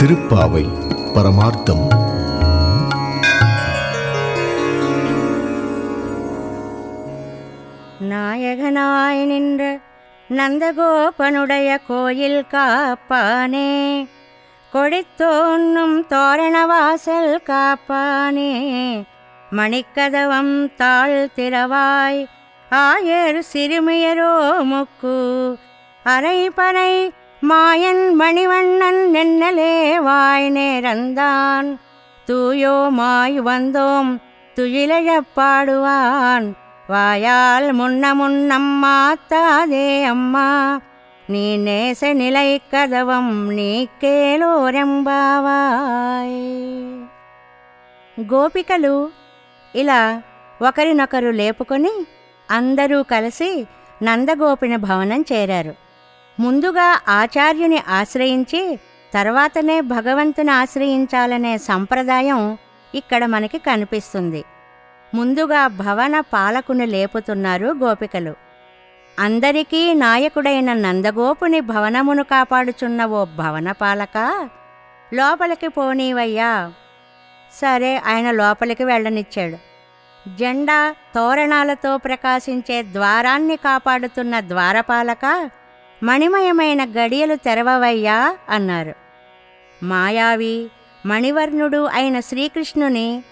திருப்பாவை பரமார்த்தம். நாயகனாய் நின்ற நந்தகோபனுடைய கோயில் காப்பானே. கொடித்தோன்னும் தோரணவாசல் காப்பானே. மணிக்கதவம் தாழ் திறவாய் ஆயர் சிறுமியரோ முக்கு அரைபறை மாயன் மணிவண்ணன் நென்னலே வாய் நேரந்தான் தூயோமாய் வந்தோம் துயிலழப் பாடுவான் வாயால் முன்ன முன்னம் மாத்தாதே అమ్మా నీ నేస నిలై కదవం నీకేలోరెంబావాయ్ గోపికలు ఇలా ఒకరినొకరు లేపుకొని అందరూ కలిసి నందగోపిని భవనం చేరారు ముందుగా ఆచార్యుని ఆశ్రయించి తర్వాతనే భగవంతుని ఆశ్రయించాలనే సంప్రదాయం ఇక్కడ మనకి కనిపిస్తుంది. ముందుగా భవన పాలకుని లేపుతున్నారు గోపికలు. అందరికీ నాయకుడైన నందగోపుని భవనమును కాపాడుచున్న ఓ భవన పాలక లోపలికి పోనీవయ్యా. సరే ఆయన లోపలికి వెళ్ళనిచ్చాడు. జెండా తోరణాలతో ప్రకాశించే ద్వారాన్ని కాపాడుతున్న ద్వారపాలక మణిమయమైన గడియలు తెరవవయ్యా అన్నారు. మాయావి మణివర్ణుడు అయిన శ్రీకృష్ణుని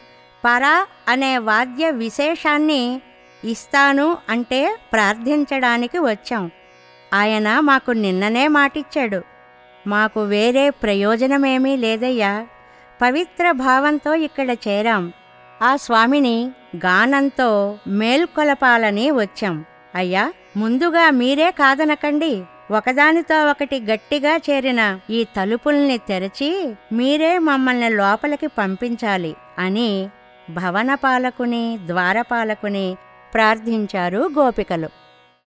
పరా అనే వాద్య విశేషాన్ని ఇస్తాను అంటే ప్రార్థించడానికి వచ్చాం. ఆయన మాకు నిన్ననే మాటిచ్చాడు. మాకు వేరే ప్రయోజనమేమీ లేదయ్యా. పవిత్ర భావంతో ఇక్కడ చేరాం. ఆ స్వామిని గానంతో మేల్కొలపాలని వచ్చాం. అయ్యా ముందుగా మీరే కాదనకండి. ఒకదానితో ఒకటి గట్టిగా చేరిన ఈ తలుపుల్ని తెరచి మీరే మమ్మల్ని లోపలికి పంపించాలి అని భవనపాలకుని ద్వారపాలకుని ప్రార్థించారు గోపికలు.